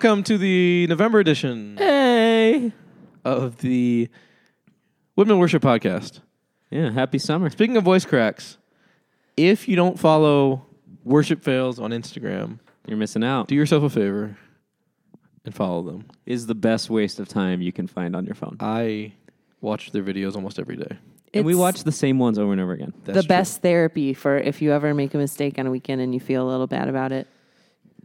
welcome to the November edition Hey. of the Woodmen Worship Podcast. Yeah, happy summer. Speaking of voice cracks, if you don't follow Worship Fails on Instagram, You're missing out. do yourself a favor and follow them. Is the best waste of time you can find on your phone. I watch their videos almost every day. and we It's watch the same ones over and over again. That's the true. best therapy for if you ever make a mistake on a weekend and you feel a little bad about it.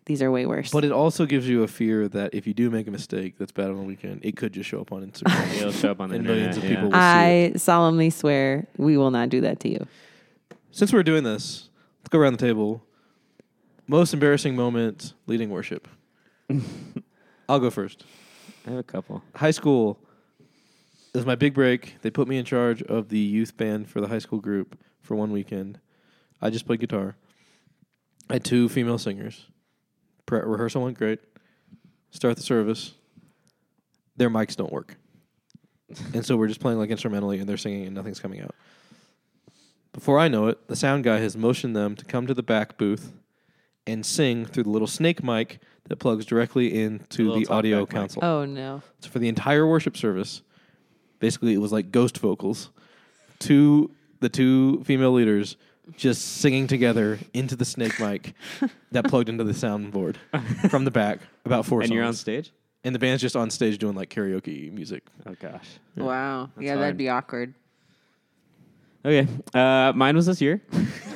These are way worse. But it also gives you a fear that if you do make a mistake that's bad on the weekend, it could just show up on Instagram. It'll show up on the And internet. millions of yeah. people will- I solemnly swear we will not do that to you. Since we're doing this, let's go around the table. Most embarrassing moment leading worship. I'll go first. I have a couple. High school it was my big break. They put me in charge of the youth band for the high school group for one weekend. I just played guitar. I had two female singers. Pre- rehearsal went great. Start the service. Their mics don't work. and so we're just playing like instrumentally and they're singing and nothing's coming out. Before I know it, the sound guy has motioned them to come to the back booth and sing through the little snake mic that plugs directly into little the audio back mic. console. Oh no. So for the entire worship service, basically it was like ghost vocals. Two the two female leaders just singing together into the snake mic that plugged into the soundboard from the back about four and songs. you're on stage? and the band's just on stage doing like karaoke music. Oh, gosh. Wow. That's yeah, hard. that'd be awkward. Okay. Uh, mine was this year.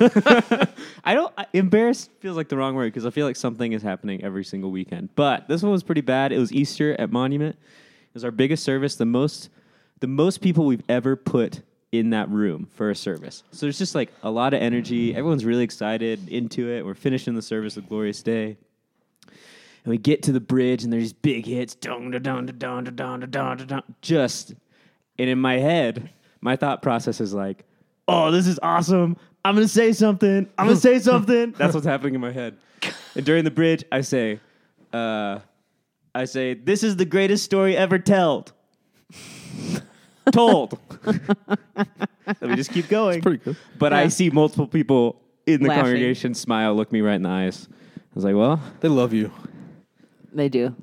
I don't, I, embarrassed feels like the wrong word because I feel like something is happening every single weekend. But this one was pretty bad. It was Easter at Monument. It was our biggest service, the most, the most people we've ever put in that room for a service. So there's just like a lot of energy. Everyone's really excited, into it. We're finishing the service with Glorious Day. And we get to the bridge, and there's these big hits, dun dun dun dun dun dun dun dun dun. Just, and in my head, my thought process is like, "Oh, this is awesome! I'm gonna say something. I'm gonna say something." That's what's happening in my head. And during the bridge, I say, uh, "I say this is the greatest story ever told." told. Let me just keep going. Pretty good. But I see multiple people in the Laughing. congregation smile, look me right in the eyes. I was like, well, They love you. They do.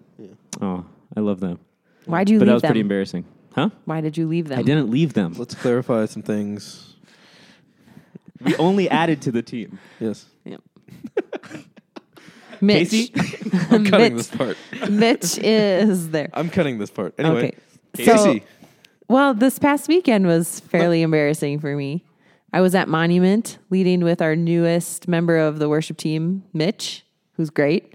oh, I love them. Why'd you leave them? but that leave was them? pretty embarrassing. Huh? Why did you leave them? I didn't leave them. Let's clarify some things. We only added to the team. Yes. Yep. Mitch. Casey? I'm cutting Mitch. this part. Mitch is there. I'm cutting this part. Anyway. Okay. So- Casey. Well, this past weekend was fairly embarrassing for me. I was at Monument leading with our newest member of the worship team, Mitch, who's great.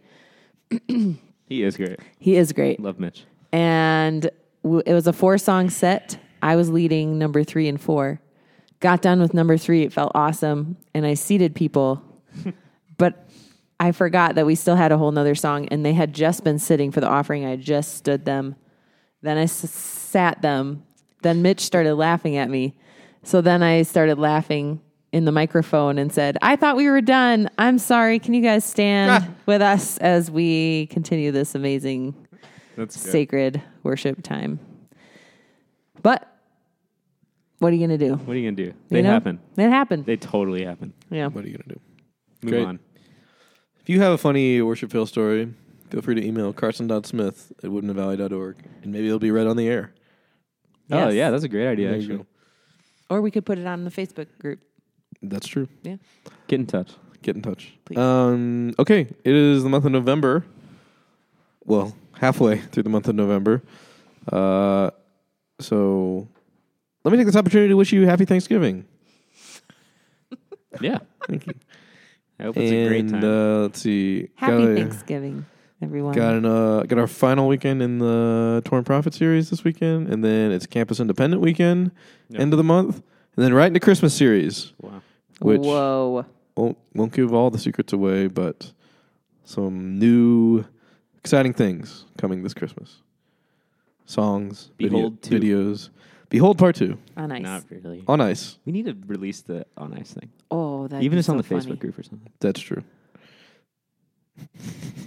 He is great. He is great. Love Mitch. And w- it was a four song set. I was leading number three and four. Got done with number three. It felt awesome. And I seated people. but I forgot that we still had a whole nother song and they had just been sitting for the offering. I had just stood them. Then I s- sat them. Then Mitch started laughing at me. So then I started laughing in the microphone and said, I thought we were done. I'm sorry. Can you guys stand Ah. with us as we continue this amazing That's sacred worship time. But what are you going to do? What are you gonna do? You They know? happen. It happened. They totally happen. yeah. What are you gonna do? Move Great. on. If you have a funny worship fail story, feel free to email carson.smith at woodmenvalley.org and maybe it'll be read on the air. Oh Yes. yeah, that's a great idea. There you Actually, go. Or we could put it on the Facebook group. That's true. Yeah. get in touch. Get in touch. Please. Um, okay, it is the month of November. Well, halfway through the month of November. Uh, so let me take this opportunity to wish you happy Thanksgiving. Yeah, Thank you. I hope it's and a great time. Uh, let's see. Happy got a- Thanksgiving, everyone. Got an uh, got our final weekend in the Torn Profit series this weekend, and then it's Campus Independent weekend, Yep. end of the month, and then right into Christmas series, wow. which Whoa. won't won't give all the secrets away, but some new exciting things coming this Christmas. Songs, Behold two. videos, Behold Part Two On ice. Not really. on ice. We need to release the on ice thing, oh, that even if it's on the Facebook group or something. That's true.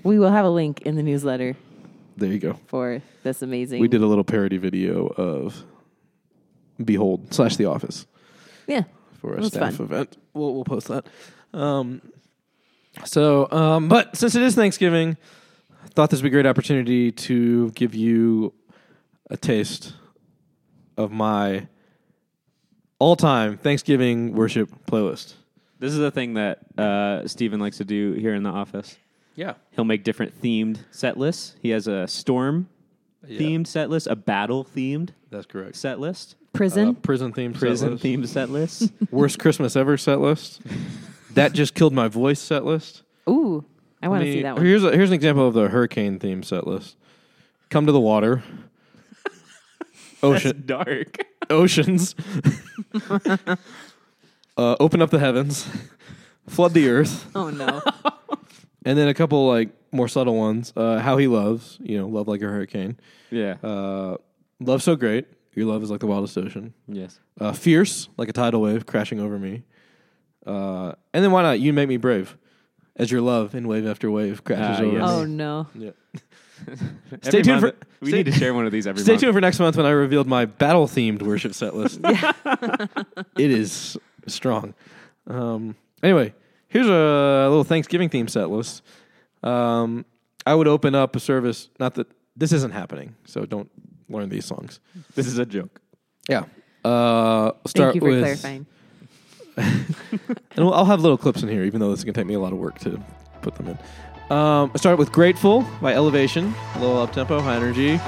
We will have a link in the newsletter There you go. for this amazing. We did a little parody video of Behold slash The Office. Yeah. for a It staff fun. event. We'll we'll post that. Um, so, um, but since it is Thanksgiving, I thought this would be a great opportunity to give you a taste of my all-time Thanksgiving worship playlist. This is a thing that uh, Steven likes to do here in the office. Yeah. He'll make different themed set lists. He has a storm themed set list, a battle themed That's correct. set list, Prison. Uh, prison themed prison set list. themed set list. Worst Christmas ever set list. that just killed my voice set list. Ooh, I want to see that one. Here's a, here's an example of the hurricane theme set list. Come to the water. That's Ocean dark. oceans. uh, open up the heavens. Flood the earth. Oh no. And then a couple like more subtle ones. Uh, how he loves, you know, love like a hurricane. Yeah. Uh, love so great. Your love is like the wildest ocean. yes. Uh, fierce, like a tidal wave crashing over me. Uh, and then why not? You make me brave, as your love in wave after wave crashes Ah, over yes. oh no. Yeah. Stay tuned month- for- We stay- need to share one of these every Stay month. tuned for next month when I revealed my battle themed worship set list. it is strong. Um, anyway, here's a little Thanksgiving theme set list. Um, I would open up a service. Not that this isn't happening, so don't learn these songs. This is a joke. Yeah. Uh, start Thank you for with, clarifying. And I'll have little clips in here, even though this is going to take me a lot of work to put them in. Um, I start with Grateful by Elevation, a little up tempo, high energy.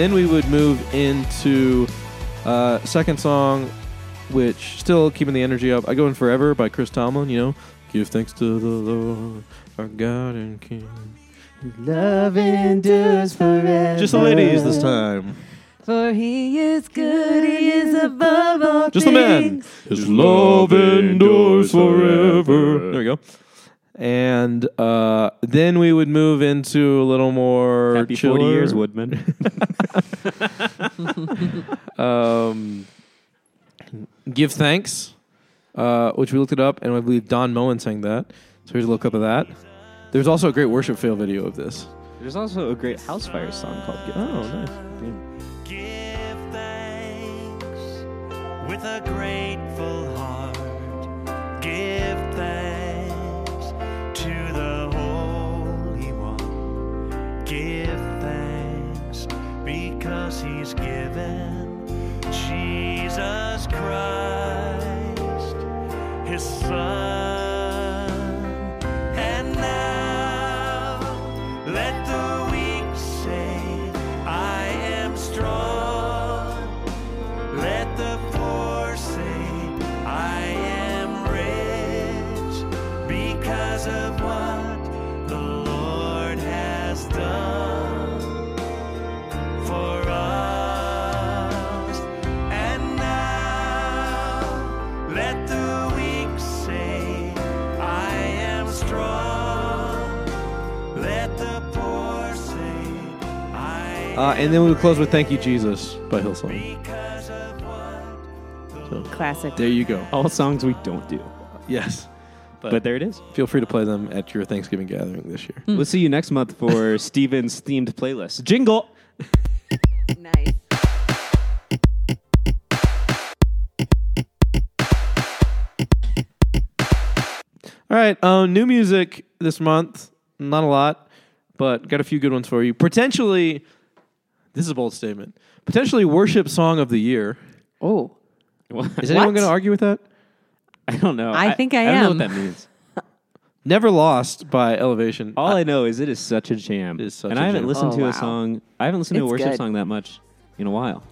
Then we would move into uh, second song, which still keeping the energy up. I go in Forever by Chris Tomlin. You know, give thanks to the Lord, our God and King. Love endures forever. Just the ladies this time. For he is good, he is above all Just the men. things. His love endures forever. There we go. And uh, then we would move into a little more Happy 40 years, Woodmen. um, give thanks, uh, which we looked it up, and I believe Don Moen sang that. So here's a little clip of that. There's also a great worship fail video of this. There's also a great House Fire song called Give Oh, Thanks. nice. Give thanks with a grateful heart. He's given Jesus Christ, His Son. Uh, and then we would close with "Thank You, Jesus" by Hillsong. because So Classic. there you go. All songs we don't do. Yes, But, there it is. feel free to play them at your Thanksgiving gathering this year. We'll see you next month for Steven's themed playlist. Jingle. Nice. All right, uh, new music this month. Not a lot, but got a few good ones for you. Potentially, this is a bold statement. Potentially, worship song of the year. Oh, Is anyone What? going to argue with that? I don't know. I think I I don't know am. what that means. Never Lost by Elevation. All I know is it is such a jam. It is such and a I haven't jam. listened Oh, to wow. a song. I haven't listened to a It's worship good. song that much in a while.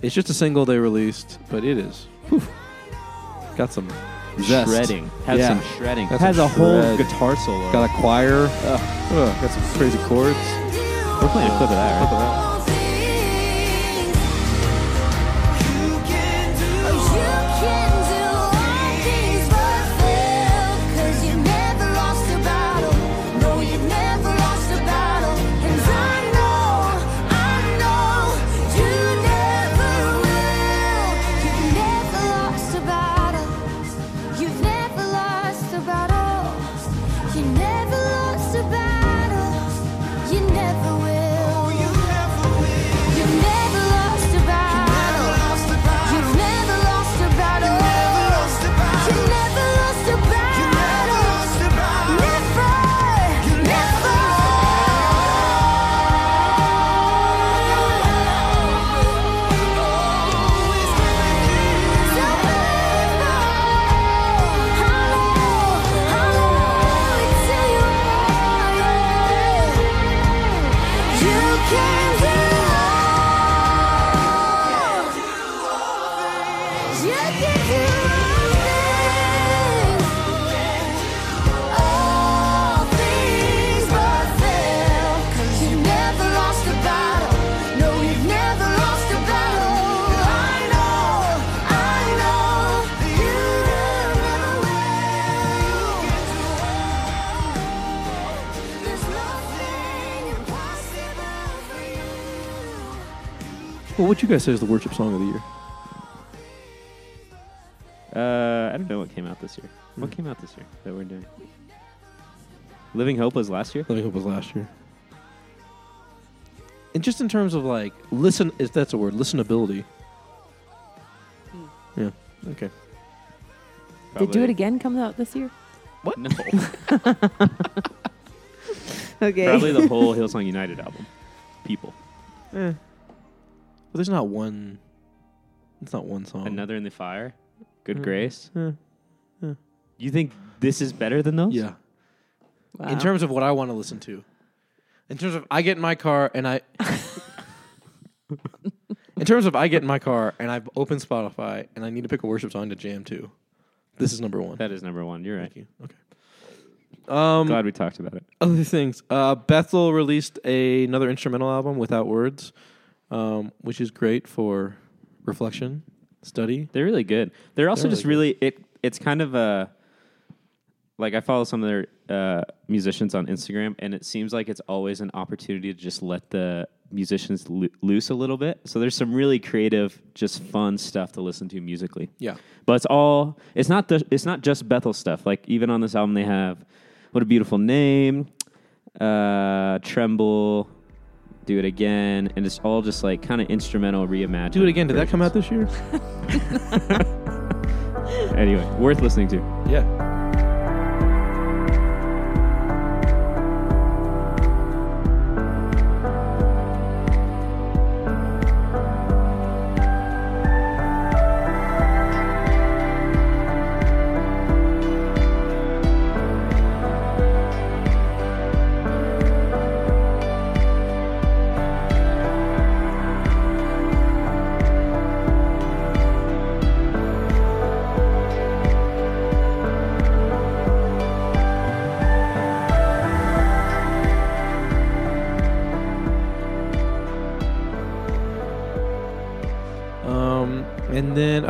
It's just a single they released, but it is whew, got some zest. Shredding. Has Yeah. some shredding. Got Has some a whole shred. guitar solo. Got a choir. Ugh, got some crazy chords. We're playing a clip of that, right? Well, what you guys say is the worship song of the year? Uh, I don't know what came out this year. What came out this year that we're doing? Living Hope was last year. Living me hope was last year. And just in terms of like listen, if that's a word, listenability. Yeah. Okay. Did Do It Again come out this year? What? No. Okay. Probably the whole Hillsong United album. People. Eh. But there's not one. It's not one song. Another in the Fire. Good Mm. Grace. Eh. You think this is better than those? Yeah. Wow. In terms of what I want to listen to. In terms of I get in my car and I. in terms of I get in my car and I've opened Spotify and I need to pick a worship song to jam to. This is number one. That is number one. You're right. Thank you. Okay. Um, Glad we talked about it. other things. Uh, Bethel released a, another instrumental album without words, um, which is great for reflection, study. They're really good. They're also They're just really really it. It's kind of a like I follow some of their uh, musicians on Instagram, and it seems like it's always an opportunity to just let the musicians lo- loose a little bit. So there's some really creative, just fun stuff to listen to musically. Yeah. But it's all it's not the, it's not just Bethel stuff. Like even on this album, they have what a beautiful name, uh, tremble, do it again, and it's all just like kind of instrumental reimagined. Do it again. Did that come out this year? Anyway, worth listening to. yeah.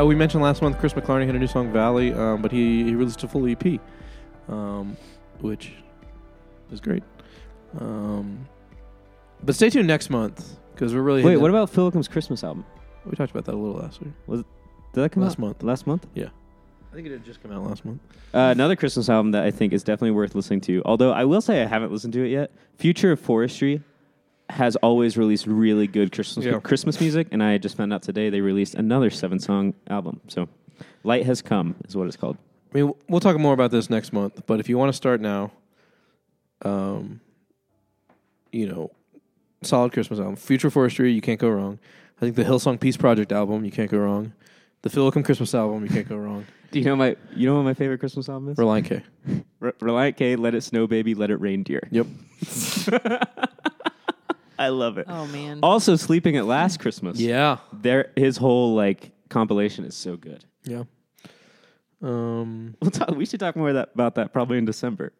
We mentioned last month Chris McClarney had a new song Valley, um, but he, he released a full EP, um, which is great. Um, but stay tuned next month because we're really Wait, hitting what it- about Phil Wickham's Christmas album? we talked about that a little last week. Was did that come Last out month. Last month. Yeah, I think it had just come out last month. Uh, another Christmas album that I think is definitely worth listening to. Although I will say I haven't listened to it yet. Future of Forestry has always released really good Christmas Yeah. Christmas music, and I just found out today they released another seven song album. So, Light Has Come is what it's called. I mean, we'll talk more about this next month, but if you want to start now, um, you know, solid Christmas album. Future Forestry, you can't go wrong. I think the Hillsong Peace Project album, you can't go wrong. The Phil Wickham Christmas album, you can't go wrong. Do you know my you know what my favorite Christmas album is? Relient K. Re- Relient K, Let It Snow Baby, Let It Reindeer. Yep. I love it. Oh man. Also, Sleeping at Last Christmas. Yeah. There his whole like compilation is so good. Yeah. Um, We'll talk, we should talk more that, about that probably in December.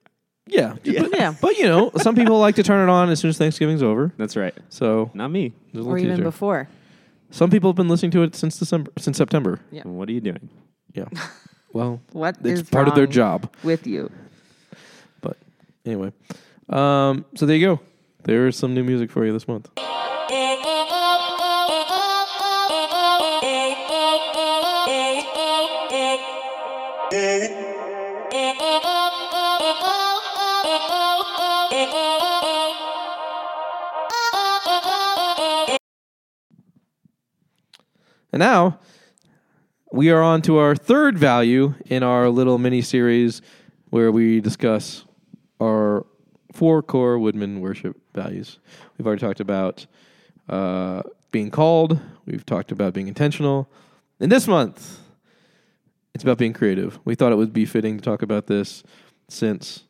yeah, But, Yeah. but you know, some people like to turn it on as soon as Thanksgiving's over. That's right. So Not me. there's a little or even teaser. before. Some people have been listening to it since December, since September. Yeah. What are you doing? Yeah. Well, What it's is part of their job. with you? But anyway, um, so there you go. There's some new music for you this month. And now we are on to our third value in our little mini series where we discuss our four core Woodmen worship values. We've already talked about uh, being called, we've talked about being intentional. And this month, it's about being creative. We thought it would be fitting to talk about this since,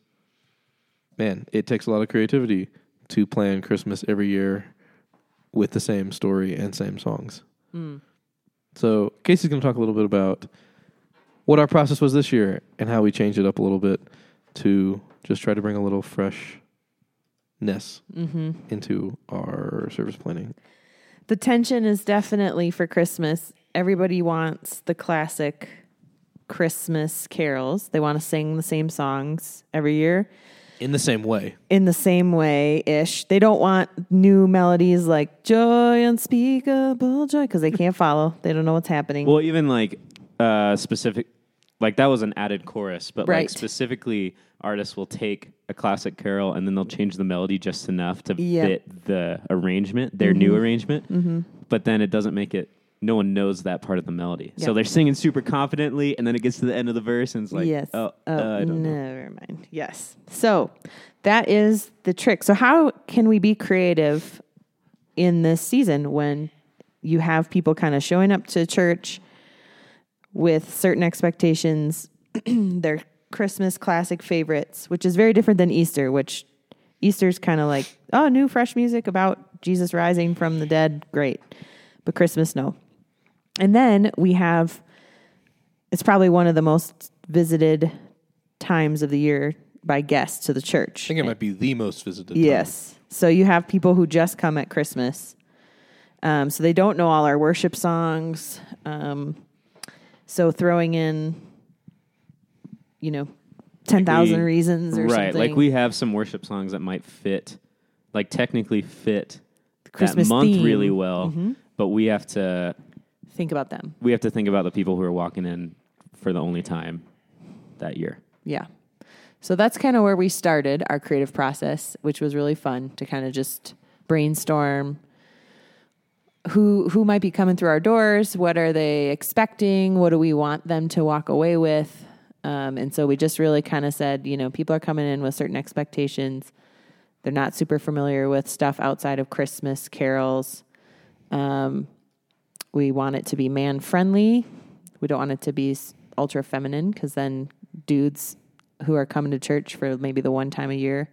man, it takes a lot of creativity to plan Christmas every year with the same story and same songs. So Casey's going to talk a little bit about what our process was this year and how we changed it up a little bit to just try to bring a little freshness Mm-hmm. into our service planning. The tension is definitely for Christmas. Everybody wants the classic Christmas carols. They want to sing the same songs every year In the same way. in the same way ish. They don't want new melodies like joy unspeakable joy because they can't follow. They don't know what's happening. Well, even like uh, specific, like that was an added chorus, but Right. like specifically, artists will take a classic carol and then they'll change the melody just enough to Yeah. fit the arrangement, their new arrangement. But then it doesn't make it. No one knows that part of the melody, so Yeah. they're singing super confidently, and then it gets to the end of the verse, and it's like, yes. oh, uh, I don't know. never mind. Yes. So that is the trick. So how can we be creative in this season when you have people kind of showing up to church with certain expectations, their Christmas classic favorites, which is very different than Easter, which Easter's kind of like, oh, new fresh music about Jesus rising from the dead, great. But Christmas, no. And then we have it's probably one of the most visited times of the year by guests to the church. I think it might be the most visited. time. Yes. So you have people who just come at Christmas. Um, so they don't know all our worship songs. Um, so throwing in, you know, 10,000 we- reasons or right. something. Like we have some worship songs that might fit, like technically fit Christmas that month theme. really well, mm-hmm. but we have to Think about them. we have to think about the people who are walking in for the only time that year. Yeah. So that's kind of where we started our creative process, which was really fun to kind of just brainstorm who who might be coming through our doors, what are they expecting, what do we want them to walk away with. Um, and so we just really kind of said, you know, people are coming in with certain expectations. They're not super familiar with stuff outside of Christmas carols. Um, we want it to be man friendly. We don't want it to be ultra feminine because then dudes who are coming to church for maybe the one time a year,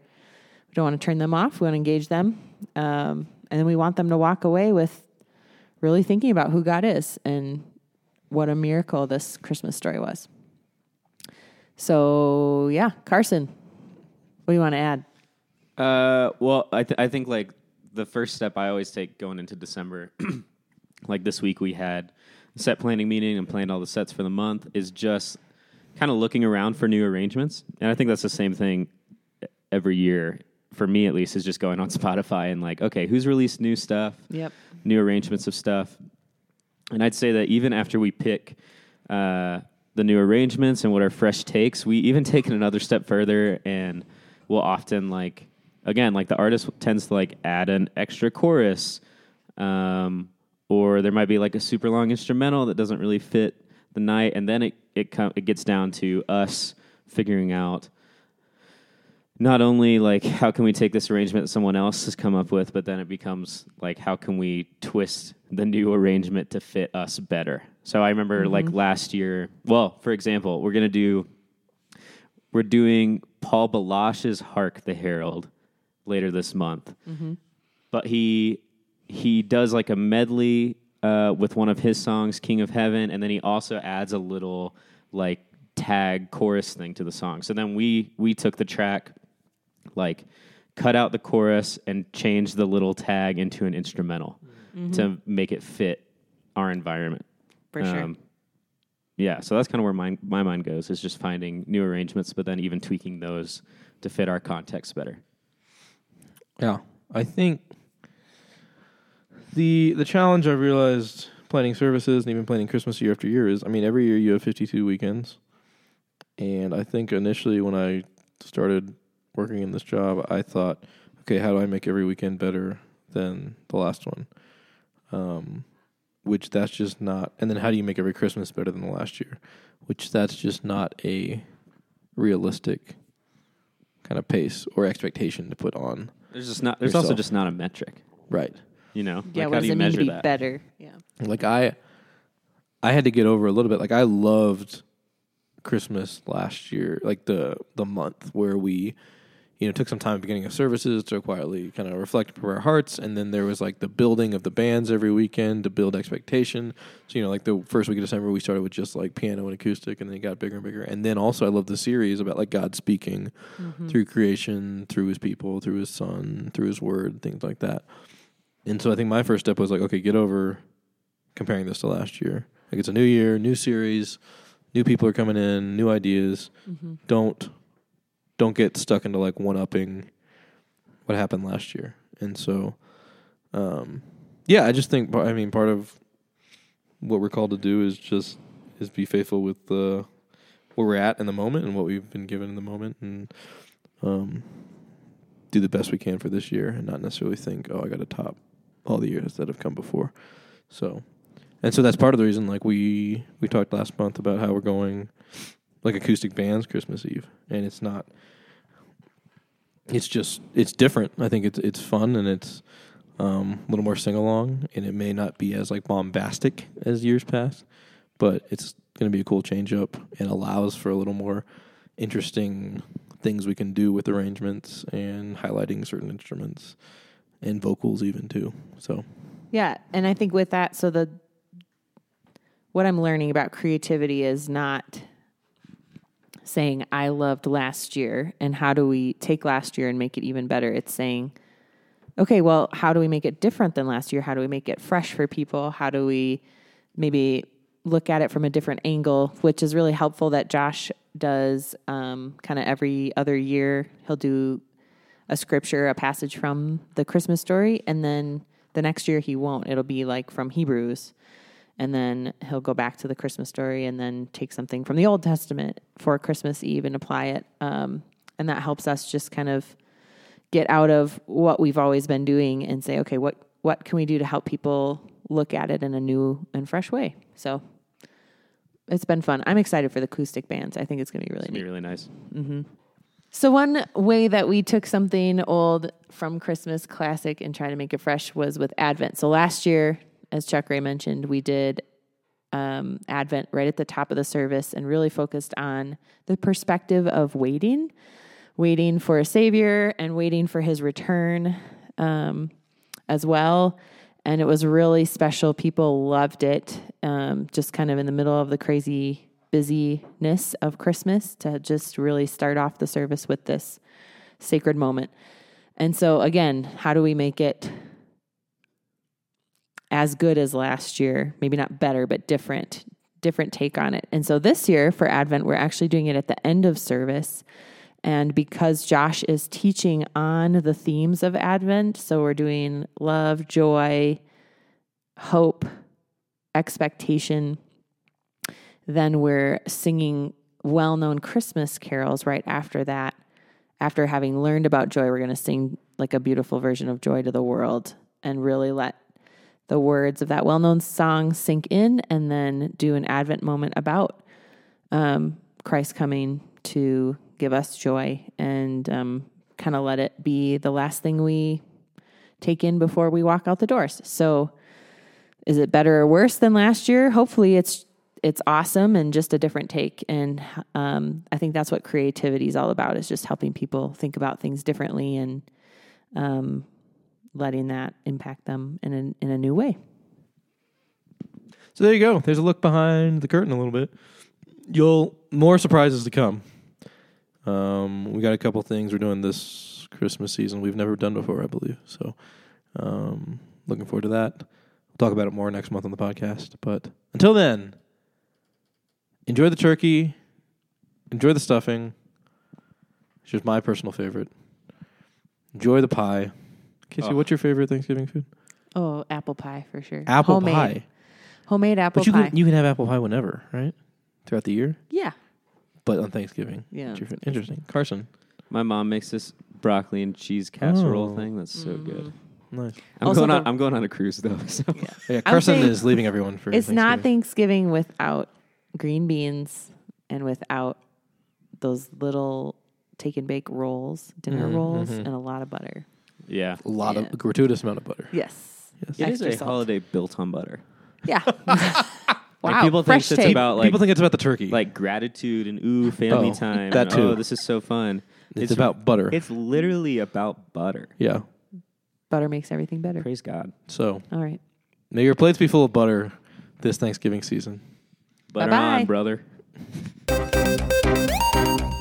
we don't want to turn them off. We want to engage them. Um, and then we want them to walk away with really thinking about who God is and what a miracle this Christmas story was. So, yeah, Carson, what do you want to add? Uh, well, I, th- I think like the first step I always take going into December, like this week we had set planning meeting and planned all the sets for the month, is just kind of looking around for new arrangements. And I think that's the same thing every year, for me at least, is just going on Spotify and like, okay, who's released new stuff? Yep. new arrangements of stuff. And I'd say that even after we pick uh, the new arrangements and what are fresh takes, we even take it another step further and we'll often like again like the artist tends to like add an extra chorus um, or there might be like a super long instrumental that doesn't really fit the night and then it it, com- it gets down to us figuring out not only like how can we take this arrangement that someone else has come up with, but then it becomes like how can we twist the new arrangement to fit us better. So I remember like last year. Well, for example, we're gonna do we're doing Paul Baloche's "Hark the Herald" later this month, but he he does like a medley uh, with one of his songs, "King of Heaven," and then he also adds a little like tag chorus thing to the song. So then we we took the track, like cut out the chorus and change the little tag into an instrumental to make it fit our environment. For sure. Um, yeah, so that's kind of where my my mind goes is just finding new arrangements, but then even tweaking those to fit our context better. Yeah, I think the the challenge I've realized planning services and even planning Christmas year after year is, I mean, every year you have 52 weekends, and I think initially when I started working in this job, I thought, okay, how do I make every weekend better than the last one? Um, which that's just not. And then how do you make every Christmas better than the last year? Which that's just not a realistic kind of pace or expectation to put on. There's just not. There's also just not a metric. Right. You know, yeah, like what how does do you it mean measure to be that? better? Yeah. Like I I had to get over a little bit. Like I loved Christmas last year, like the the month where we you know took some time at the beginning of services to quietly kind of reflect for our hearts and then there was like the building of the bands every weekend to build expectation. So you know like the first week of December we started with just like piano and acoustic and then it got bigger and bigger. And then also I love the series about like God speaking mm-hmm. through creation, through his people, through his son, through his word, things like that. And so I think my first step was like, okay, get over comparing this to last year. Like it's a new year, new series, new people are coming in, new ideas. Mm-hmm. Don't don't get stuck into like one upping what happened last year. And so um yeah, I just think I mean part of what we're called to do is just is be faithful with uh where we're at in the moment and what we've been given in the moment and um do the best we can for this year and not necessarily think, oh, I got to top all the years that have come before. So, and so that's part of the reason. Like we we talked last month about how we're going like acoustic bands Christmas Eve, and it's not. It's just it's different. I think it's it's fun and it's um, a little more sing along, and it may not be as like bombastic as years past, but it's going to be a cool change up and allows for a little more interesting things we can do with arrangements and highlighting certain instruments and vocals even too. So Yeah, and I think with that, so the what I'm learning about creativity is not saying I loved last year and how do we take last year and make it even better. It's saying, okay, well, how do we make it different than last year? How do we make it fresh for people? How do we maybe look at it from a different angle, which is really helpful that Josh does um, kind of every other year. He'll do a scripture, a passage from the Christmas story, and then the next year he won't. It'll be like from Hebrews. And then he'll go back to the Christmas story and then take something from the Old Testament for Christmas Eve and apply it. Um, and that helps us just kind of get out of what we've always been doing and say, okay, what, what can we do to help people look at it in a new and fresh way? So it's been fun. I'm excited for the acoustic bands. I think it's going to be really It's neat. be really nice. So one way that we took something old from Christmas classic and tried to make it fresh was with Advent. So last year, as Chuck Ray mentioned, we did um, Advent right at the top of the service and really focused on the perspective of waiting, waiting for a Savior and waiting for His return um, as well. And it was really special. People loved it. Um, just kind of in the middle of the crazy busyness of Christmas to just really start off the service with this sacred moment. And so, again, how do we make it as good as last year? Maybe not better, but different, different take on it. And so this year for Advent, we're actually doing it at the end of service. And because Josh is teaching on the themes of Advent, so we're doing love, joy, hope, expectation, then we're singing well known Christmas carols right after that. After having learned about joy, we're going to sing like a beautiful version of Joy to the World and really let the words of that well known song sink in and then do an Advent moment about um, Christ coming to give us joy and um, kind of let it be the last thing we take in before we walk out the doors. So, is it better or worse than last year? Hopefully, it's it's awesome and just a different take. And um, I think that's what creativity is all about: is just helping people think about things differently and um, letting that impact them in a, in a new way. So there you go. There's a look behind the curtain a little bit. you'll more surprises to come. Um, we got a couple things we're doing this Christmas season we've never done before, I believe. So, um, looking forward to that. We'll talk about it more next month on the podcast. But until then, enjoy the turkey, enjoy the stuffing. It's just my personal favorite. Enjoy the pie. Casey, Oh. what's your favorite Thanksgiving food? Oh, apple pie for sure. Apple Homemade. pie. Homemade apple But you pie. can you can have apple pie whenever, right? Throughout the year, yeah. but on Thanksgiving. Yeah. It's your fa- Interesting. Carson. My mom makes this broccoli and cheese casserole Oh. thing. That's so good. Nice. I'm Also going on. I'm going on a cruise though. So. Yeah, I would Carson say is leaving everyone for. It's not Thanksgiving. Thanksgiving without green beans and without those little take and bake rolls, dinner Mhm, rolls, mhm. and a lot of butter. Yeah. a lot Yeah. of a gratuitous amount of butter. Yes. Yes. It is Extra a salt. holiday built on butter. Yeah. wow. Like people think fresh it's take. about like People think it's about the turkey. like gratitude and ooh family Oh, time. that and, too. Oh, this is so fun. it's, about butter. It's literally about butter. yeah. butter makes everything better. Praise God. So All right. may your plates be full of butter this Thanksgiving season. Butter Bye-bye. on, brother.